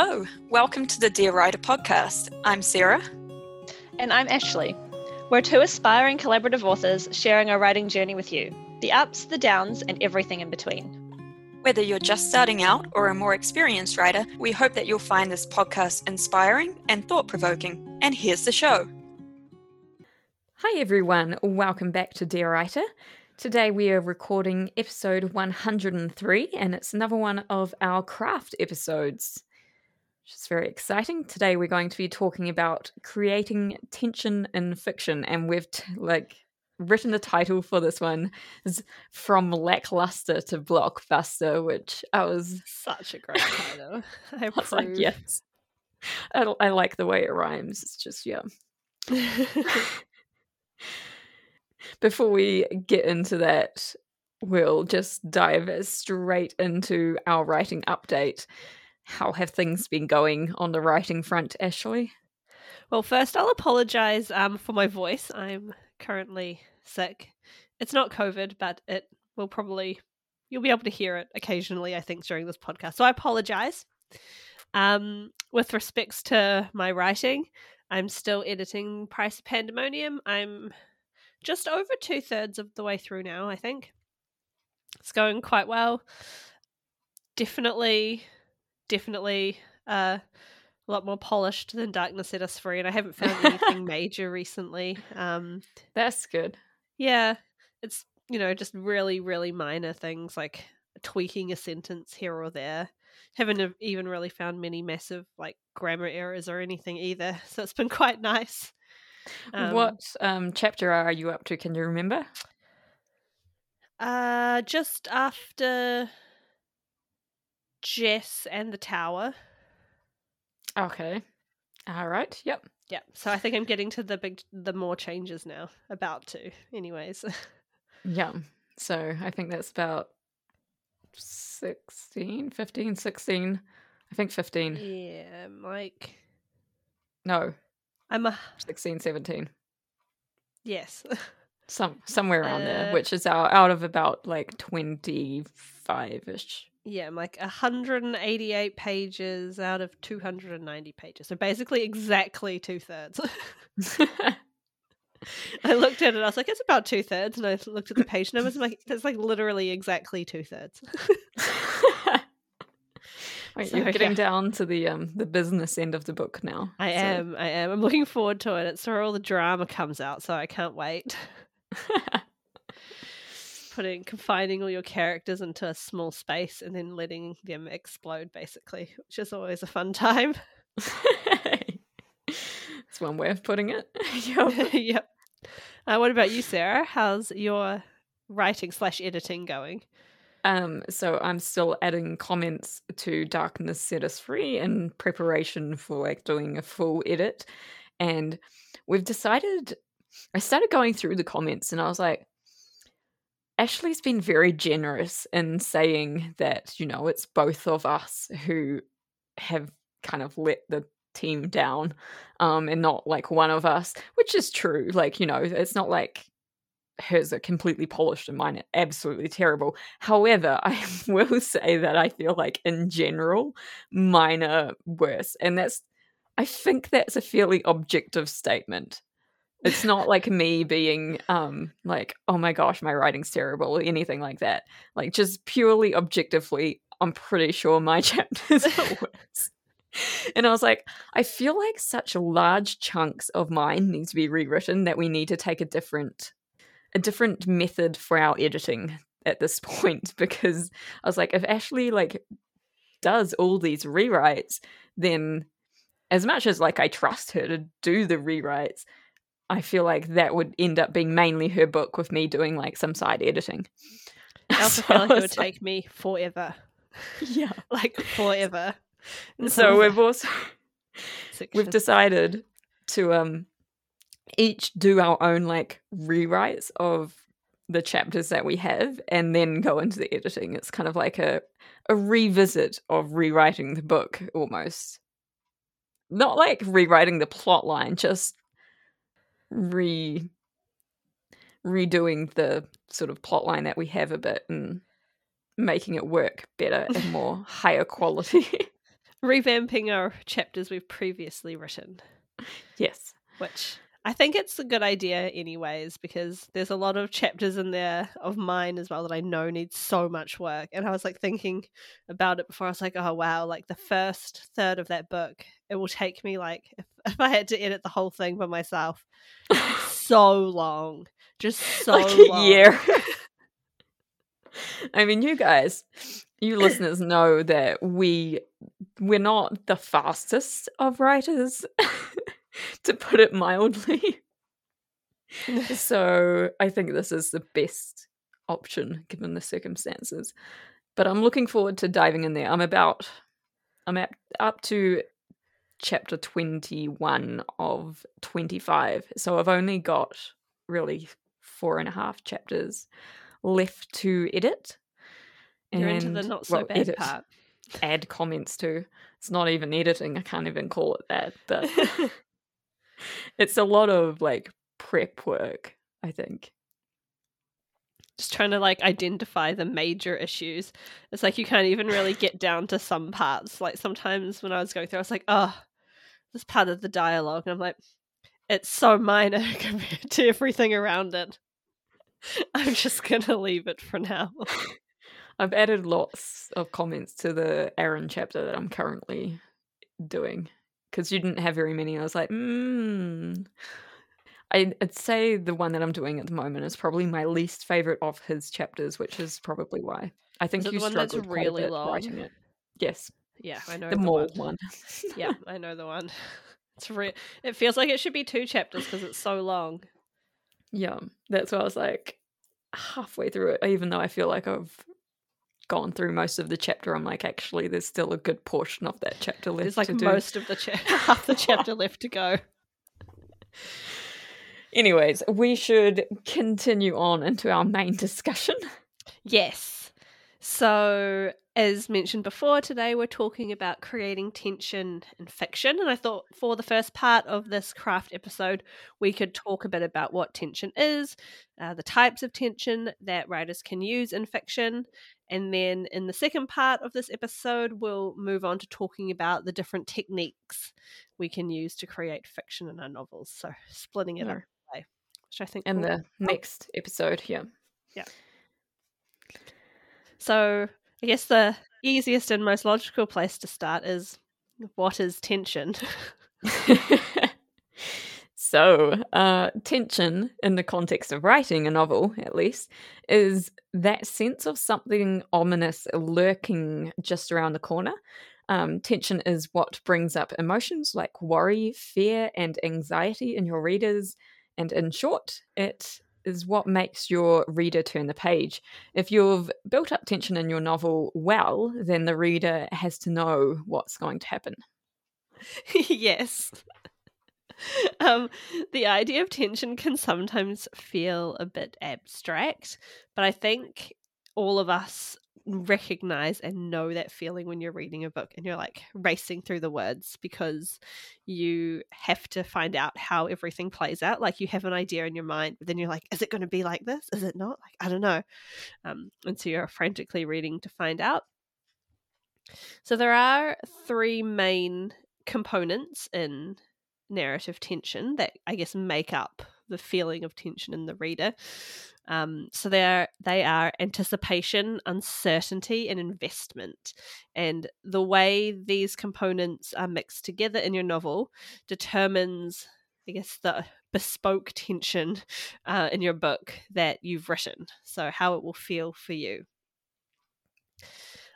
Hello, welcome to the Dear Writer podcast. I'm Sarah. And I'm Ashley. We're two aspiring collaborative authors sharing our writing journey with you the ups, the downs, and everything in between. Whether you're just starting out or a more experienced writer, we hope that you'll find this podcast inspiring and thought provoking. And here's the show. Hi, everyone. Welcome back to Dear Writer. Today we are recording episode 103, and it's another one of our craft episodes, which is very exciting. Today we're going to be talking about creating tension in fiction, and we've t- like written the title for this one is from lackluster to blockbuster, which I was such a great title. I, was like, yes, I, I like the way it rhymes. It's just yeah. before we get into that, we'll just dive straight into our writing update. How have things been going on the writing front, Ashley? Well, first, I'll apologize um, for my voice. I'm currently sick. It's not COVID, but it will probably, you'll be able to hear it occasionally, I think, during this podcast. So I apologize. Um, with respects to my writing, I'm still editing Price of Pandemonium. I'm just over two thirds of the way through now, I think. It's going quite well. Definitely, definitely uh, a lot more polished than Darkness Set Us Free, and I haven't found anything major recently. Um, That's good. Yeah, it's, you know, just really, really minor things like tweaking a sentence here or there. Haven't even really found many massive like grammar errors or anything either. So it's been quite nice. Um, what um, chapter are you up to? Can you remember? Uh, just after Jess and the tower. Okay. All right. Yep. Yep. So I think I'm getting to the big, the more changes now. About to, anyways. yeah. So I think that's about 16, 15, 16. I think 15. Yeah, Mike. No, I'm a 16, 17. Yes. Some somewhere around uh, there, which is out out of about like twenty five ish. Yeah, I'm like 188 pages out of 290 pages. So basically exactly two thirds. I looked at it, I was like, it's about two thirds, and I looked at the page numbers, I'm like, that's like literally exactly two thirds. Wait, so, you're getting yeah. down to the um the business end of the book now. I so. am. I am. I'm looking forward to it. It's where all the drama comes out, so I can't wait. Putting confining all your characters into a small space and then letting them explode, basically, which is always a fun time. it's one way of putting it. yep. yep. Uh, what about you, Sarah? How's your writing slash editing going? Um, so I'm still adding comments to Darkness Set Us Free in preparation for like doing a full edit. And we've decided I started going through the comments and I was like, Ashley's been very generous in saying that, you know, it's both of us who have kind of let the team down um and not like one of us which is true like you know it's not like hers are completely polished and mine are absolutely terrible. However, I will say that I feel like in general, mine are worse. And that's, I think that's a fairly objective statement. It's not like me being um like, oh my gosh, my writing's terrible or anything like that. Like just purely objectively, I'm pretty sure my chapters are worse. and I was like, I feel like such large chunks of mine need to be rewritten that we need to take a different a different method for our editing at this point because I was like, if Ashley like does all these rewrites, then as much as like I trust her to do the rewrites, I feel like that would end up being mainly her book with me doing like some side editing. I also so feel like it would take me forever. Yeah. like forever. so we've also we've decided to um each do our own like rewrites of the chapters that we have and then go into the editing. It's kind of like a a revisit of rewriting the book almost. Not like rewriting the plot line, just re redoing the sort of plot line that we have a bit and making it work better and more higher quality. revamping our chapters we've previously written, Yes. which I think it's a good idea, anyways, because there's a lot of chapters in there of mine as well that I know need so much work. And I was like thinking about it before. I was like, oh, wow, like the first third of that book, it will take me like, if, if I had to edit the whole thing by myself, so long. Just so like a long. year. I mean, you guys, you listeners know that we we're not the fastest of writers, to put it mildly. so I think this is the best option given the circumstances. But I'm looking forward to diving in there. I'm about I'm at up to chapter 21 of 25. So I've only got really four and a half chapters left to edit. You're into the not so well, bad edit, part. Add comments to. It's not even editing. I can't even call it that. But it's a lot of like prep work, I think. Just trying to like identify the major issues. It's like you can't even really get down to some parts. Like sometimes when I was going through, I was like, oh, this part of the dialogue. And I'm like, it's so minor compared to everything around it. I'm just to leave it for now. I've added lots of comments to the Aaron chapter that I'm currently doing because you didn't have very many. I was like, hmm. I'd say the one that I'm doing at the moment is probably my least favorite of his chapters, which is probably why. I think you the one that's struggled quite a really bit long? writing it. Yes, Yeah, I know the the, one. one. Yeah, I know the one. It's re- It feels like it should be two chapters because it's so long. Yeah, that's why I was like halfway through it, even though I feel like I've gone through most of the chapter. I'm like, actually, there's still a good portion of that chapter left There's like to do. most of the cha- half the chapter left to go. Anyways, we should continue on into our main discussion. Yes. So, as mentioned before, today we're talking about creating tension in fiction. And I thought for the first part of this craft episode, we could talk a bit about what tension is, uh, the types of tension that writers can use in fiction. And then in the second part of this episode, we'll move on to talking about the different techniques we can use to create fiction in our novels. So, splitting it Yeah. up, which I think In the next episode here. So I guess the easiest and most logical place to start is what is tension? so, uh, tension, in the context of writing a novel, at least, is that sense of something ominous lurking just around the corner. Um, tension is what brings up emotions like worry, fear, and anxiety in your readers. And in short, it is what makes your reader turn the page. If you've built up tension in your novel well, then the reader has to know what's going to happen. yes. Um, the idea of tension can sometimes feel a bit abstract, but I think all of us recognize and know that feeling when you're reading a book and you're like racing through the words because you have to find out how everything plays out. Like you have an idea in your mind, but then you're like, is it going to be like this? Is it not? Like, I don't know. Um, and so you're frantically reading to find out. So there are three main components in narrative tension that I guess make up the feeling of tension in the reader. Um, so they are they are anticipation, uncertainty, and investment. And the way these components are mixed together in your novel determines, I guess, the bespoke tension uh, in your book that you've written. So how it will feel for you.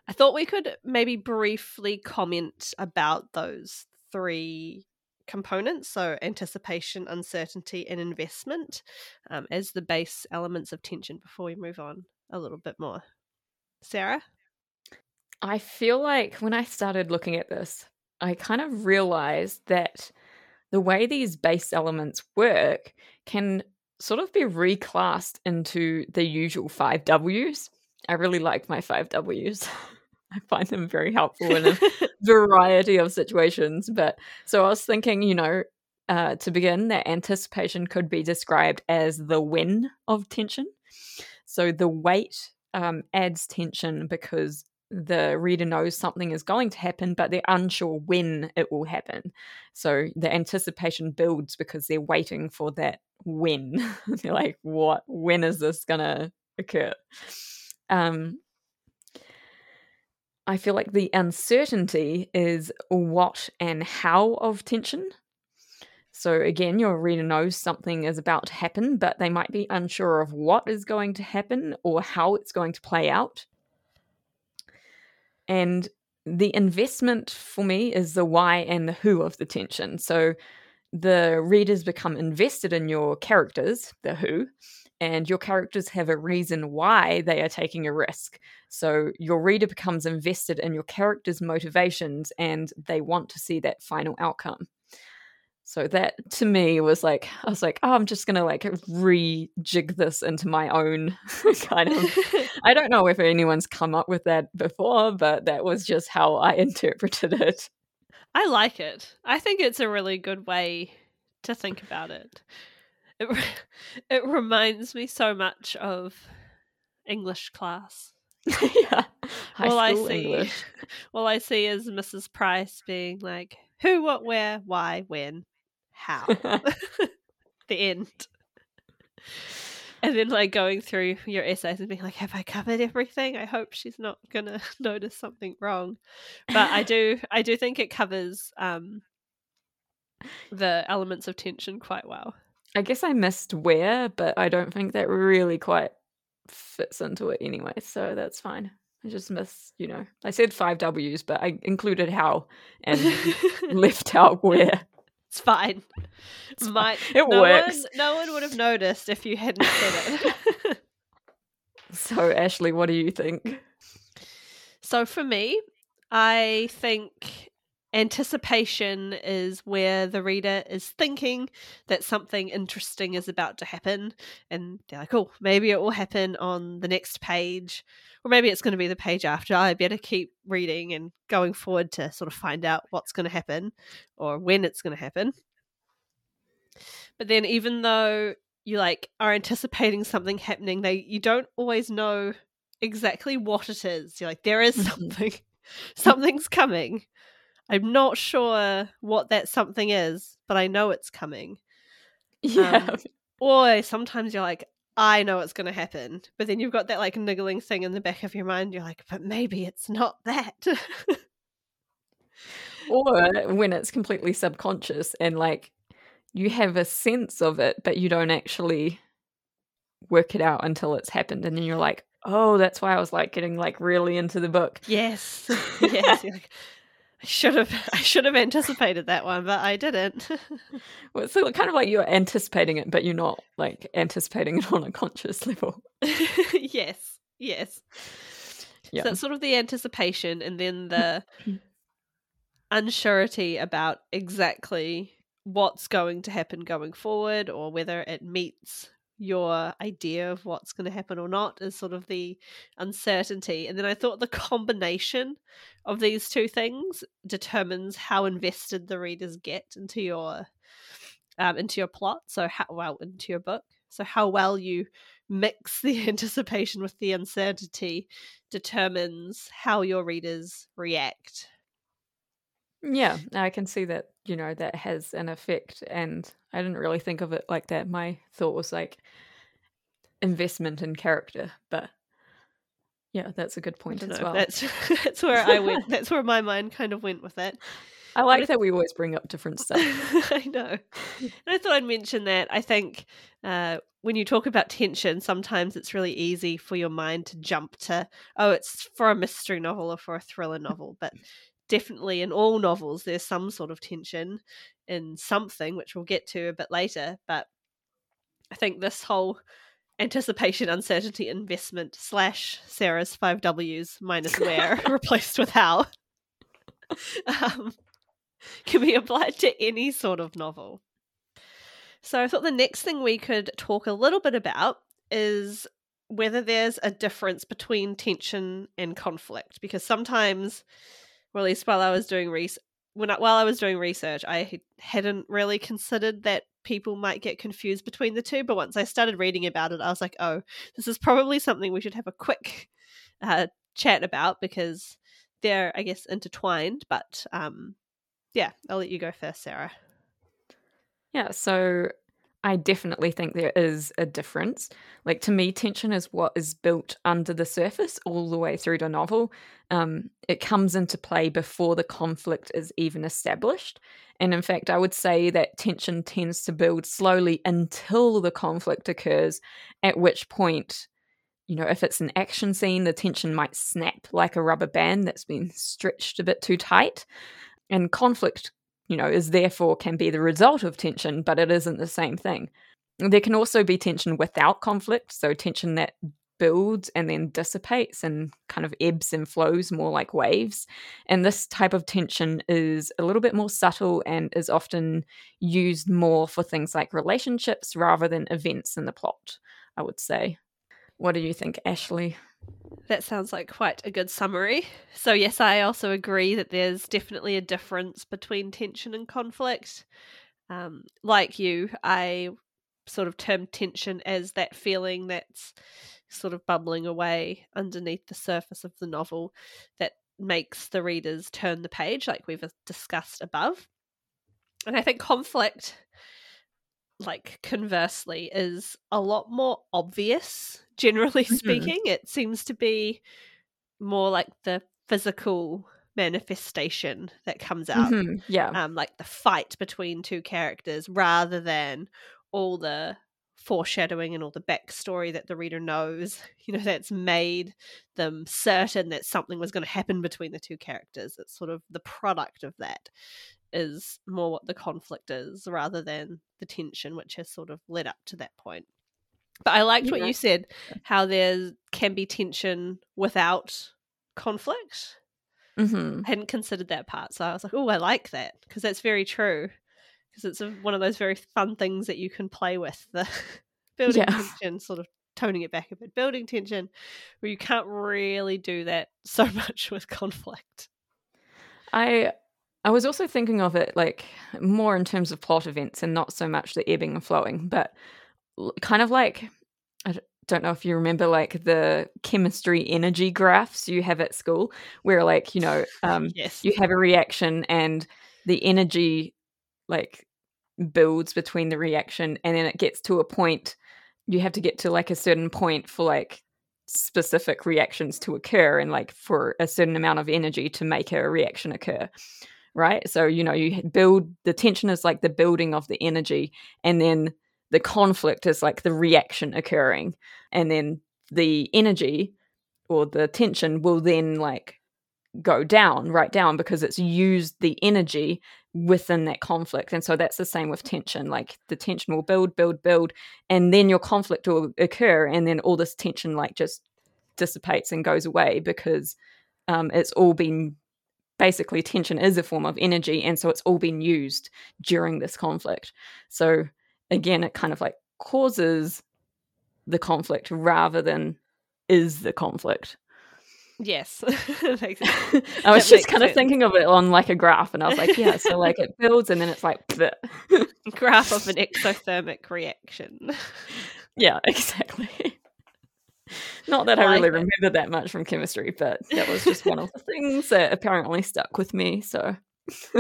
I thought we could maybe briefly comment about those three components so anticipation uncertainty and investment um, as the base elements of tension before we move on a little bit more sarah I feel like when I started looking at this, I kind of realized that the way these base elements work can sort of be reclassed into the usual five W's. I really like my five W's. I find them very helpful in a variety of situations. But so I was thinking, you know, uh, to begin, that anticipation could be described as the when of tension. So the wait um, adds tension because the reader knows something is going to happen, but they're unsure when it will happen. So the anticipation builds because they're waiting for that when. they're like, what? When is this going to occur? Um, I feel like the uncertainty is what and how of tension. So again, your reader knows something is about to happen, but they might be unsure of what is going to happen or how it's going to play out. And the investment for me is the why and the who of the tension. So the readers become invested in your characters, the who, and your characters have a reason why they are taking a risk. So your reader becomes invested in your characters' motivations and they want to see that final outcome. So that to me was like I was like, oh, I'm just gonna like rejig this into my own kind of. I don't know if anyone's come up with that before, but that was just how I interpreted it. I like it. I think it's a really good way to think about it. It it reminds me so much of English class. yeah. High all I see, English. all I see is Mrs. Price being like, "Who, what, where, why, when, how." the end. And then like going through your essays and being like, "Have I covered everything? I hope she's not gonna notice something wrong." But I do, I do think it covers um, the elements of tension quite well. I guess I missed where, but I don't think that really quite fits into it anyway, so that's fine. I just missed, you know, I said five W's, but I included how and left out where. It's fine. It's fine. Might It no works. One, no one would have noticed if you hadn't said it. So, Ashley, what do you think? so for me, I think anticipation is where the reader is thinking that something interesting is about to happen and they're like oh maybe it will happen on the next page or maybe it's going to be the page after. I better keep reading and going forward to sort of find out what's going to happen or when it's going to happen. But then even though you like are anticipating something happening they you don't always know exactly what it is. You're like there is Mhm. something something's coming i'm not sure what that something is but i know it's coming Yeah. Um, or sometimes you're like i know it's going to happen but then you've got that like niggling thing in the back of your mind you're like but maybe it's not that or when it's completely subconscious and like you have a sense of it, but you don't actually work it out until it's happened. And then you're like, oh, that's why I was like getting like really into the book. yes yes like, i should have i should have anticipated that one but i didn't Well, it's kind of like you're anticipating it, but you're not like anticipating it on a conscious level. yes, yes. Yeah. So it's sort of the anticipation and then the unsurety about exactly what's going to happen going forward or whether it meets your idea of what's going to happen or not is sort of the uncertainty. And then I thought the combination of these two things determines how invested the readers get into your um, into your plot. So how well into your book. So how well you mix the anticipation with the uncertainty determines how your readers react. Yeah, I can see that, you know, that has an effect. And I didn't really think of it like that. My thought was like investment in character. But yeah, that's a good point as know, well. That's that's where I went. That's where my mind kind of went with it. I like that we always bring up different stuff. I know. And I thought I'd mention that. I think uh, when you talk about tension, sometimes it's really easy for your mind to jump to, oh, it's for a mystery novel or for a thriller novel. But definitely in all novels, there's some sort of tension in something, which we'll get to a bit later. But I think this whole anticipation, uncertainty, investment slash Sarah's five W's minus where replaced with how. Um, can be applied to any sort of novel. So I thought the next thing we could talk a little bit about is whether there's a difference between tension and conflict because sometimes or at least while I was doing research when I, while I was doing research I had- hadn't really considered that people might get confused between the two but once I started reading about it I was like oh this is probably something we should have a quick uh, chat about because they're, I guess, intertwined. But um, yeah, I'll let you go first, Sarah. Yeah, so I definitely think there is a difference. Like to me, tension is what is built under the surface all the way through the novel. Um, it comes into play before the conflict is even established. And in fact, I would say that tension tends to build slowly until the conflict occurs, at which point, you know, if it's an action scene, the tension might snap like a rubber band that's been stretched a bit too tight. And conflict you know, is therefore can be the result of tension, but it isn't the same thing. There can also be tension without conflict, so tension that builds and then dissipates and kind of ebbs and flows more like waves. And this type of tension is a little bit more subtle and is often used more for things like relationships rather than events in the plot, I would say. What do you think, Ashley? That sounds like quite a good summary. So, yes, I also agree that there's definitely a difference between tension and conflict. Um, like you, I sort of term tension as that feeling that's sort of bubbling away underneath the surface of the novel that makes the readers turn the page, like we've discussed above. And I think conflict like conversely is a lot more obvious generally mm-hmm. speaking it seems to be more like the physical manifestation that comes out mm-hmm. yeah um like the fight between two characters rather than all the foreshadowing and all the backstory that the reader knows you know that's made them certain that something was going to happen between the two characters it's sort of the product of that is more what the conflict is rather than the tension which has sort of led up to that point. But I liked yeah. what you said, how there can be tension without conflict. Mm-hmm. I hadn't considered that part, so I was like, "Oh, I like that," because that's very true. Because it's a, one of those very fun things that you can play with the building yeah. tension, sort of toning it back a bit, building tension, where you can't really do that so much with conflict. I I was also thinking of it like more in terms of plot events and not so much the ebbing and flowing, but kind of like I don't know if you remember like the chemistry energy graphs you have at school, where like you know um, yes. you have a reaction and the energy like builds between the reaction, and then it gets to a point. You have to get to like a certain point for like specific reactions to occur and like for a certain amount of energy to make a reaction occur right? So, you know, you build the tension is like the building of the energy, and then the conflict is like the reaction occurring. And then the energy or the tension will then like go down, right down, because it's used the energy within that conflict. And so that's the same with tension. Like the tension will build, build, build, and then your conflict will occur, and then all this tension like just dissipates and goes away because um, it's all been basically tension is a form of energy and so it's all been used during this conflict. So again it kind of like causes the conflict rather than is the conflict. Yes. I was just kind sense. of thinking of it on like a graph and i was like yeah so like it builds and then it's like the graph of an exothermic reaction. Yeah exactly not that I really remember that much from chemistry, but that was just one of the things that apparently stuck with me. So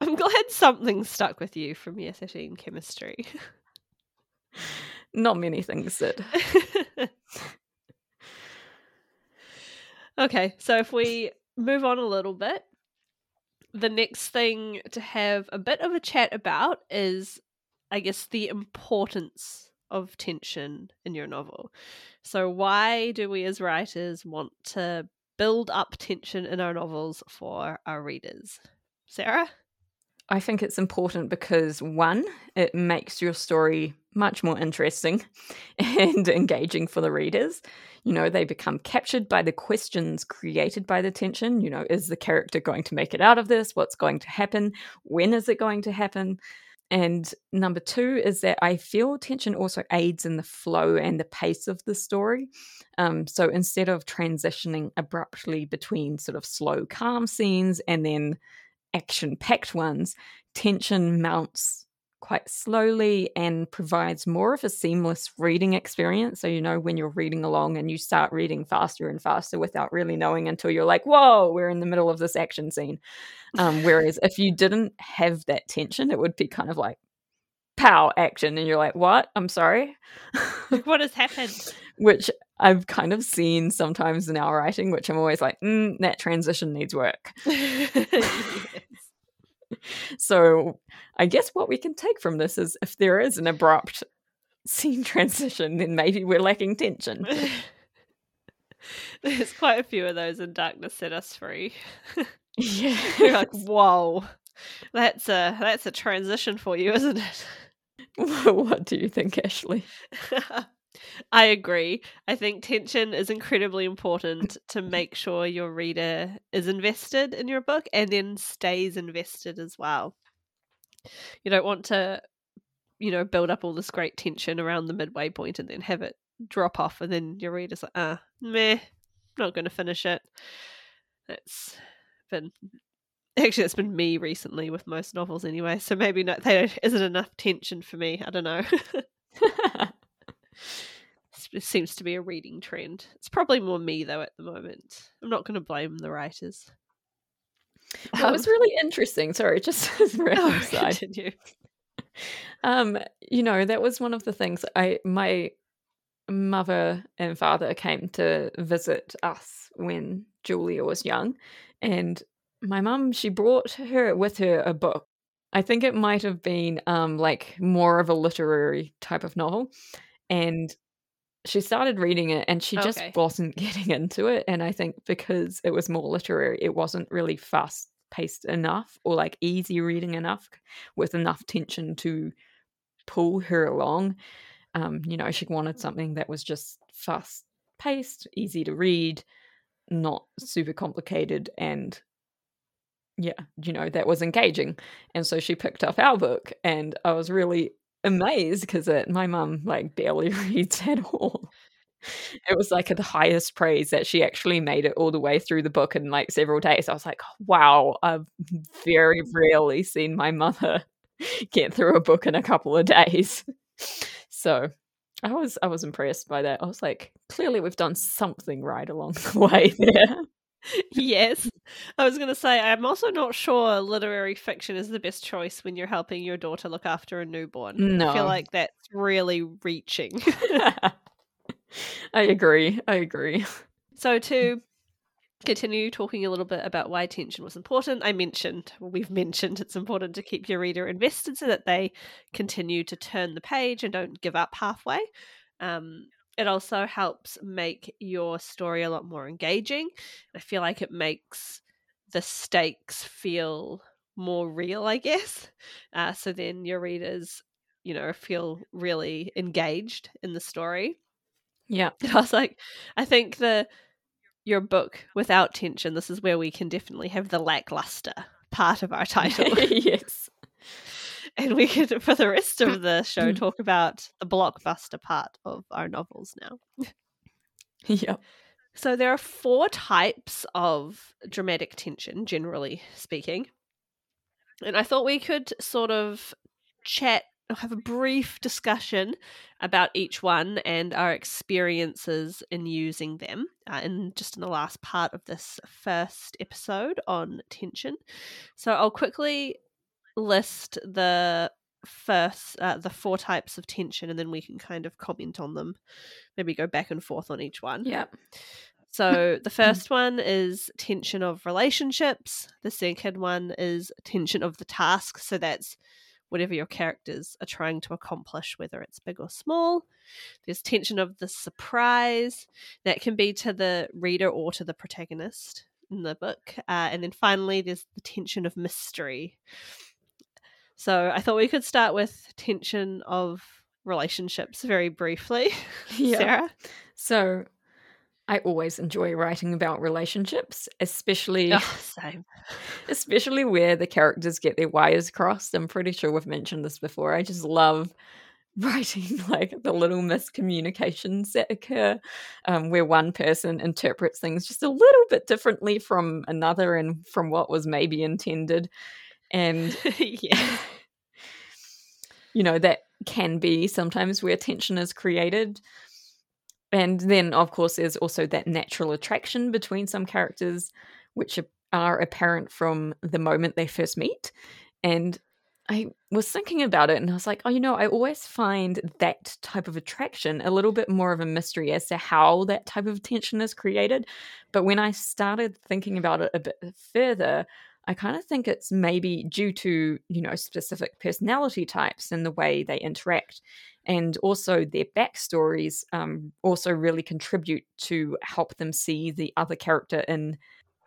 I'm glad something stuck with you from year 13 chemistry. Not many things did. okay, so if we move on a little bit, the next thing to have a bit of a chat about is, I guess, the importance of tension in your novel. So, why do we as writers want to build up tension in our novels for our readers? Sarah? I think it's important because one, it makes your story much more interesting and engaging for the readers. You know, they become captured by the questions created by the tension. You know, is the character going to make it out of this? What's going to happen? When is it going to happen? And number two is that I feel tension also aids in the flow and the pace of the story. Um, so instead of transitioning abruptly between sort of slow, calm scenes and then action packed ones, tension mounts quite slowly and provides more of a seamless reading experience. So, you know, when you're reading along and you start reading faster and faster without really knowing until you're like, whoa, we're in the middle of this action scene. Um, whereas if you didn't have that tension, it would be kind of like, pow, action. And you're like, what? I'm sorry. what has happened? which I've kind of seen sometimes in our writing, which I'm always like, mm, that transition needs work. So I guess what we can take from this is if there is an abrupt scene transition, then maybe we're lacking tension. There's quite a few of those in Darkness Set Us Free. Yeah. You're like, whoa, that's a that's a transition for you, isn't it? what do you think, Ashley? I agree. I think tension is incredibly important to make sure your reader is invested in your book and then stays invested as well. You don't want to, you know, build up all this great tension around the midway point and then have it drop off and then your reader's like, ah, meh, not going to finish it. That's been actually that's been me recently with most novels anyway. So maybe not there isn't enough tension for me. I don't know. it seems to be a reading trend. It's probably more me though at the moment. I'm not going to blame the writers. That was Um, really interesting. Sorry, just as a random oh, side. continue. Um, you know, that was one of the things I my mother and father came to visit us when Julia was young, and my mum she brought her with her a book. I think it might have been um like more of a literary type of novel, and she started reading it and she just Okay. wasn't getting into it. And I think because it was more literary, it wasn't really fast paced enough or like easy reading enough with enough tension to pull her along. Um, you know, she wanted something that was just fast paced, easy to read, not super complicated, and yeah, you know, that was engaging. And so she picked up our book, and I was really amazed because uh, my mum like barely reads at all. It was like the highest praise that she actually made it all the way through the book in like several days. I was like, wow, I've very rarely seen my mother get through a book in a couple of days. So I was I was impressed by that. I was like, clearly we've done something right along the way there. yes. I was going to say, I'm also not sure literary fiction is the best choice when you're helping your daughter look after a newborn. No. I feel like that's really reaching. I agree. I agree. so, to continue talking a little bit about why tension was important, I mentioned, well, we've mentioned it's important to keep your reader invested so that they continue to turn the page and don't give up halfway. Um, it also helps make your story a lot more engaging. I feel like it makes the stakes feel more real, I guess. Uh, so then your readers, you know, feel really engaged in the story. Yeah. And I was like, I think the your book without tension, this is where we can definitely have the lackluster part of our title. yes. And we could for the rest of the show talk about the blockbuster part of our novels now. Yep. So there are four types of dramatic tension, generally speaking. And I thought we could sort of chat have a brief discussion about each one and our experiences in using them uh, in just in the last part of this first episode on tension so i'll quickly list the first uh, the four types of tension and then we can kind of comment on them maybe go back and forth on each one yeah so the first one is tension of relationships. The second one is tension of the task. So that's whatever your characters are trying to accomplish, whether it's big or small. There's tension of the surprise. That can be to the reader or to the protagonist in the book. Uh, and then finally, there's the tension of mystery. So I thought we could start with tension of relationships very briefly. Yeah. Sarah? So I always enjoy writing about relationships, especially Oh, same. especially where the characters get their wires crossed. I'm pretty sure we've mentioned this before. I just love writing like the little miscommunications that occur um, where one person interprets things just a little bit differently from another and from what was maybe intended. And yeah. you know, that can be sometimes where tension is created. And then, of course, there's also that natural attraction between some characters, which are apparent from the moment they first meet. And I was thinking about it and I was like, oh, you know, I always find that type of attraction a little bit more of a mystery as to how that type of tension is created. But when I started thinking about it a bit further, I kind of think it's maybe due to, you know, specific personality types and the way they interact. And also their backstories um, also really contribute to help them see the other character in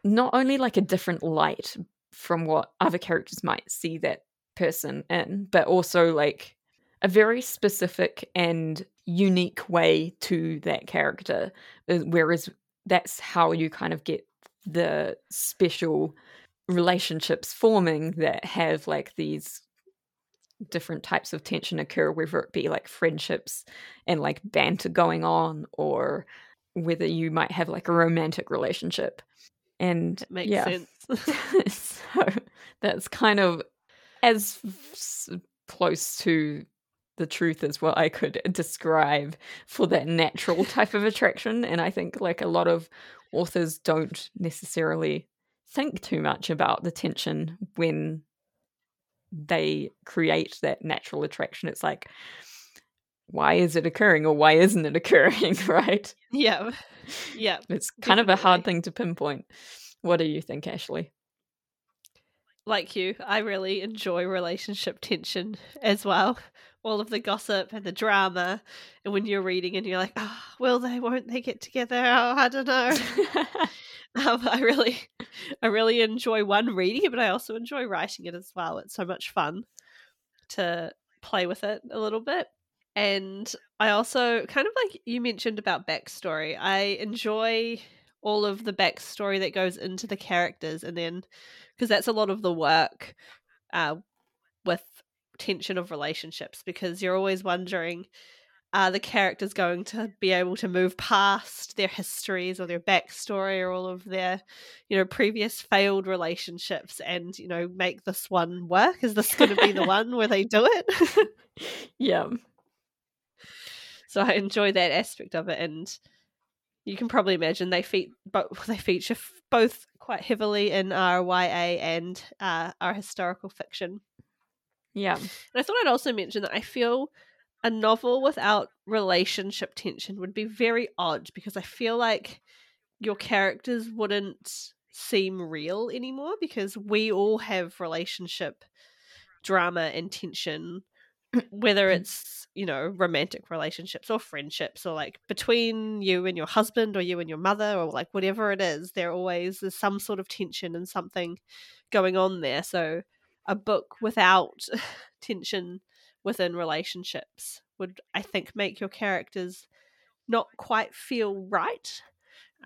not only like a different light from what other characters might see that person in, but also like a very specific and unique way to that character. Uh, whereas that's how you kind of get the special relationships forming that have like these different types of tension occur, whether it be like friendships and like banter going on, or whether you might have like a romantic relationship. And makes yeah. sense. so that's kind of as close to the truth as what I could describe for that natural type of attraction. And I think like a lot of authors don't necessarily think too much about the tension when they create that natural attraction. It's like, why is it occurring or why isn't it occurring, right? Yeah. Yeah. It's kind definitely. of a hard thing to pinpoint. What do you think, Ashley? Like you, I really enjoy relationship tension as well. All of the gossip and the drama. And when you're reading and you're like, oh, will they, won't they get together? Oh, I don't know. um, I really, I really enjoy one reading it, but I also enjoy writing it as well. It's so much fun to play with it a little bit. And I also kind of like you mentioned about backstory. I enjoy all of the backstory that goes into the characters, and then because that's a lot of the work uh, with tension of relationships, because you're always wondering are the characters going to be able to move past their histories or their backstory or all of their you know previous failed relationships and you know make this one work? Is this going to be the one where they do it? Yeah. So i enjoy that aspect of it and you can probably imagine they they feature both quite heavily in our YA and uh, our historical fiction. Yeah, and I thought I'd also mention that I feel a novel without relationship tension would be very odd because I feel like your characters wouldn't seem real anymore because we all have relationship drama and tension whether mm. it's you know romantic relationships or friendships or like between you and your husband or you and your mother or like whatever it is there always is some sort of tension and something going on there so a book without tension within relationships would i think make your characters not quite feel right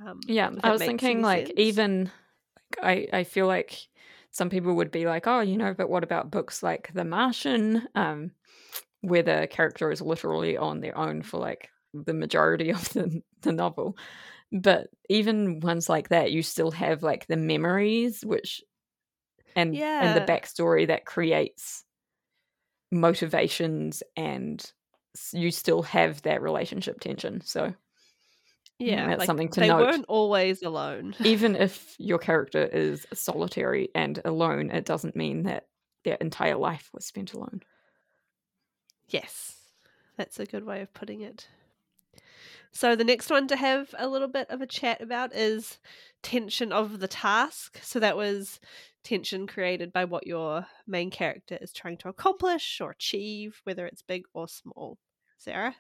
um, yeah i was thinking like sense. even like, i i feel like some people would be like, oh, you know, but what about books like The Martian, um, where the character is literally on their own for like the majority of the, the novel? But even ones like that, you still have like the memories, which and yeah. and the backstory that creates motivations, and you still have that relationship tension. So yeah, that's like, something to they note. They weren't always alone. Even if your character is solitary and alone, it doesn't mean that their entire life was spent alone. Yes, that's a good way of putting it. So the next one to have a little bit of a chat about is tension of the task. So that was tension created by what your main character is trying to accomplish or achieve, whether it's big or small. Sarah?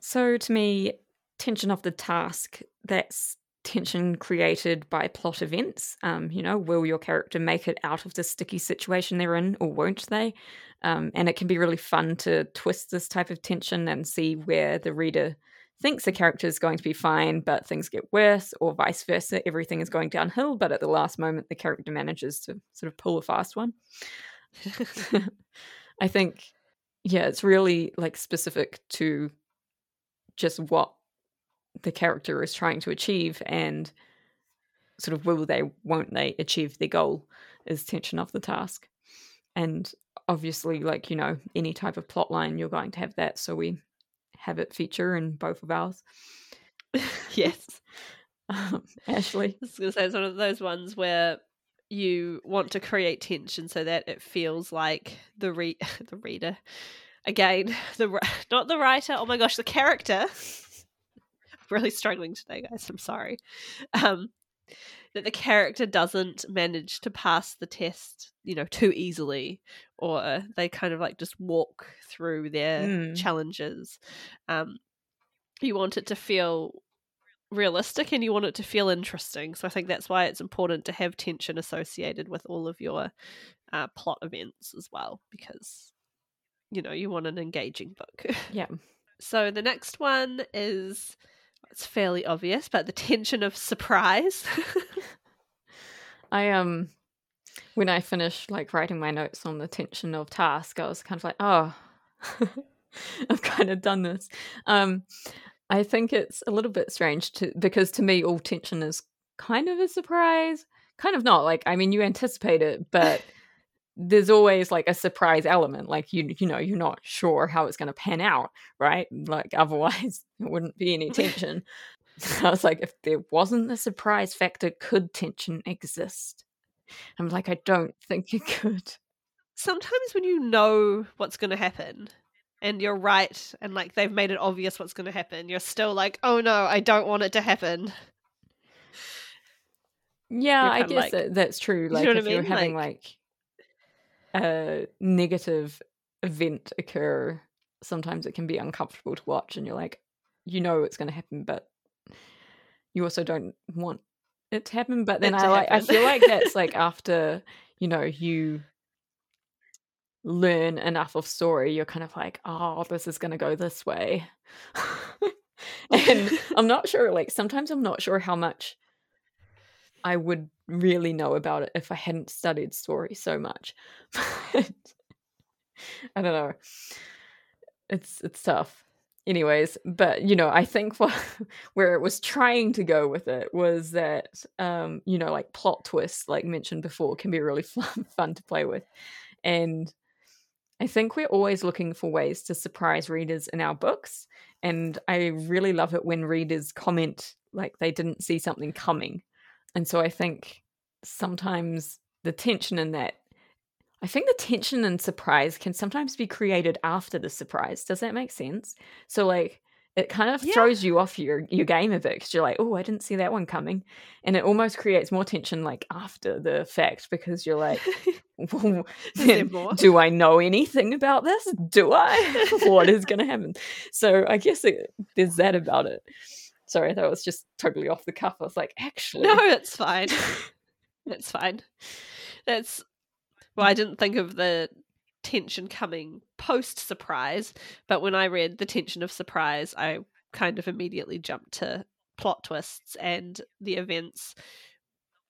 So to me, tension of the task that's tension created by plot events. Um, you know, will your character make it out of the sticky situation they're in, or won't they? Um, and it can be really fun to twist this type of tension and see where the reader thinks the character is going to be fine, but things get worse, or vice versa. Everything is going downhill, but at the last moment, the character manages to sort of pull a fast one. I think, yeah, it's really like specific to just what the character is trying to achieve and sort of will they won't they achieve their goal is tension of the task and obviously, like you know, any type of plot line, you're going to have that. So we have it feature in both of ours. yes. Um, Ashley, I was going to say it's one of those ones where you want to create tension so that it feels like the re- the reader again the not the writer oh my gosh the character really struggling today guys i'm sorry um that the character doesn't manage to pass the test you know too easily or they kind of like just walk through their Mm. challenges. Um you want it to feel realistic and you want it to feel interesting so i think that's why it's important to have tension associated with all of your uh, plot events as well because you know you want an engaging book. Yeah, so the next one is it's fairly obvious but the tension of surprise I um, when I finished like writing my notes on the tension of task, I was kind of like, oh, I've kind of done this. Um, I think it's a little bit strange to because to me all tension is kind of a surprise, kind of not. Like I mean, you anticipate it, but there's always like a surprise element. Like you, you know, you're not sure how it's going to pan out, right? Like otherwise, it wouldn't be any tension. I was like, if there wasn't the surprise factor, could tension exist? I'm like, I don't think it could. sometimes when you know what's going to happen and you're right and like they've made it obvious what's going to happen you're still like oh no i don't want it to happen Yeah, I guess like- that, that's true. know Like I if you're mean? having like, a negative event occur, sometimes it can be uncomfortable to watch, and you're like, you know it's going to happen, but you also don't want it to happen. But then I like, I feel like that's like after you know you learn enough of story, you're kind of like, oh, this is going to go this way. and I'm not sure, like, sometimes I'm not sure how much I would really know about it if I hadn't studied story so much. I don't know. It's it's tough. Anyways, but you know, I think what, where it was trying to go with it was that um, you know, like plot twists, like mentioned before, can be really fun fun to play with. And I think we're always looking for ways to surprise readers in our books. And I really love it when readers comment like they didn't see something coming. And so I think sometimes the tension in that, I think the tension and surprise can sometimes be created after the surprise. Does that make sense? So, like, it kind of Yeah. throws you off your, your game a bit because you're like, oh, I didn't see that one coming. And it almost creates more tension, like, after the fact because you're like, well, Is there then more? do I know anything about this? Do I? what is going to happen? So I guess it, there's that about it. Sorry, that was just totally off the cuff. I was like, actually, no it's fine it's fine that's well i didn't think of the tension coming post surprise but when i read the tension of surprise i kind of immediately jumped to plot twists and the events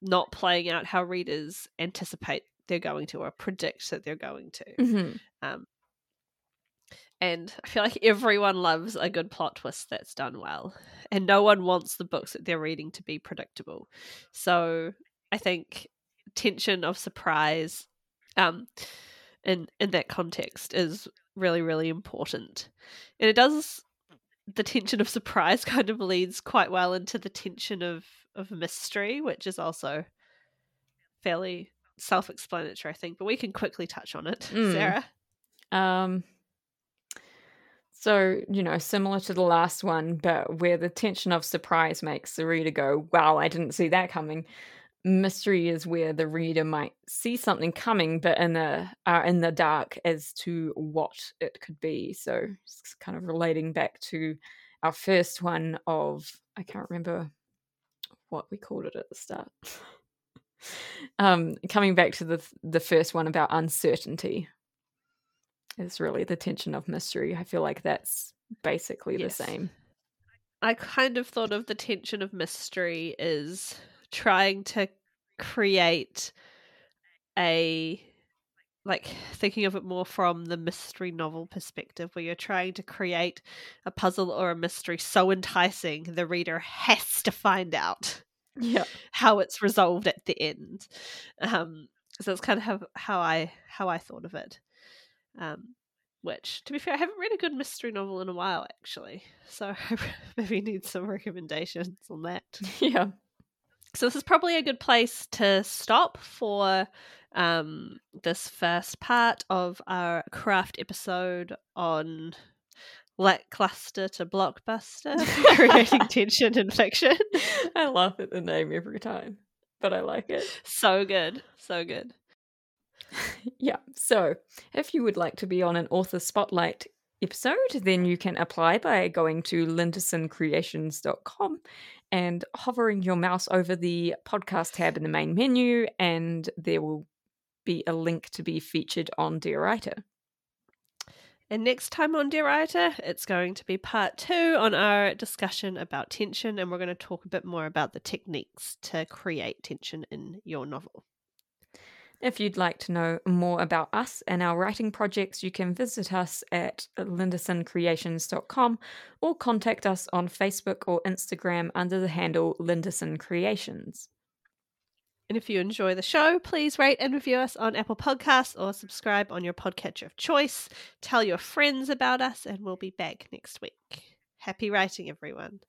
not playing out how readers anticipate they're going to or predict that they're going to Mhm. um, and I feel like everyone loves a good plot twist that's done well, and no one wants the books that they're reading to be predictable. So I think tension of surprise, um, in in that context is really really important, and it does. The tension of surprise kind of leads quite well into the tension of of mystery, which is also fairly self-explanatory, I think. But we can quickly touch on it, Mm. Sarah. Um, so, you know, similar to the last one, but where the tension of surprise makes the reader go, wow, I didn't see that coming. Mystery is where the reader might see something coming, but in the are in the dark as to what it could be. So, it's kind of relating back to our first one of I can't remember what we called it at the start. um, coming back to the the first one about uncertainty is really the tension of mystery. I feel like that's basically Yes. the same. I kind of thought of the tension of mystery is trying to create a like thinking of it more from the mystery novel perspective where you're trying to create a puzzle or a mystery so enticing the reader has to find out Yeah. how it's resolved at the end um so that's kind of how, how i how i thought of it Um, which, to be fair, I haven't read a good mystery novel in a while, actually. So I maybe need some recommendations on that. Yeah. So this is probably a good place to stop for um, this first part of our craft episode on lackluster to blockbuster, creating tension in fiction. I laugh at the name every time, but I like it. So good, so good. Yeah. So, if you would like to be on an author spotlight episode, then you can apply by going to lindersoncreations.com and hovering your mouse over the podcast tab in the main menu, and there will be a link to be featured on Dear Writer. And next time on Dear Writer, it's going to be part two on our discussion about tension, and we're going to talk a bit more about the techniques to create tension in your novel. If you'd like to know more about us and our writing projects, you can visit us at lindersoncreations.com or contact us on Facebook or Instagram under the handle Linderson Creations. And if you enjoy the show, please rate and review us on Apple Podcasts or subscribe on your podcatcher of choice. Tell your friends about us, and we'll be back next week. Happy writing, everyone.